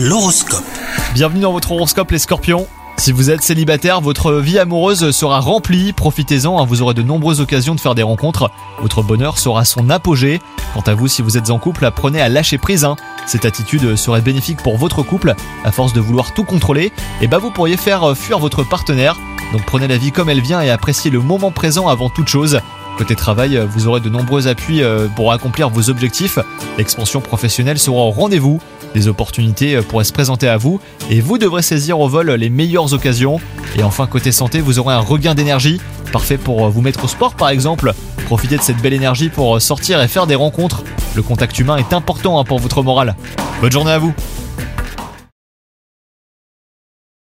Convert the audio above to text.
L'horoscope. Bienvenue dans votre horoscope les scorpions. Si vous êtes célibataire, votre vie amoureuse sera remplie, profitez-en, hein, vous aurez de nombreuses occasions de faire des rencontres, votre bonheur sera son apogée. Quant à vous, si vous êtes en couple, apprenez à lâcher prise. hein. Cette attitude serait bénéfique pour votre couple, à force de vouloir tout contrôler, et bah vous pourriez faire euh, fuir votre partenaire. Donc prenez la vie comme elle vient et appréciez le moment présent avant toute chose. Côté travail, euh, vous aurez de nombreux appuis euh, pour accomplir vos objectifs. L'expansion professionnelle sera au rendez-vous. Des opportunités euh, pourraient se présenter à vous et vous devrez saisir au vol les meilleures occasions. Et enfin, côté santé, vous aurez un regain d'énergie, parfait pour vous mettre au sport par exemple. Profitez de cette belle énergie pour sortir et faire des rencontres. Le contact humain est important hein, pour votre morale. Bonne journée à vous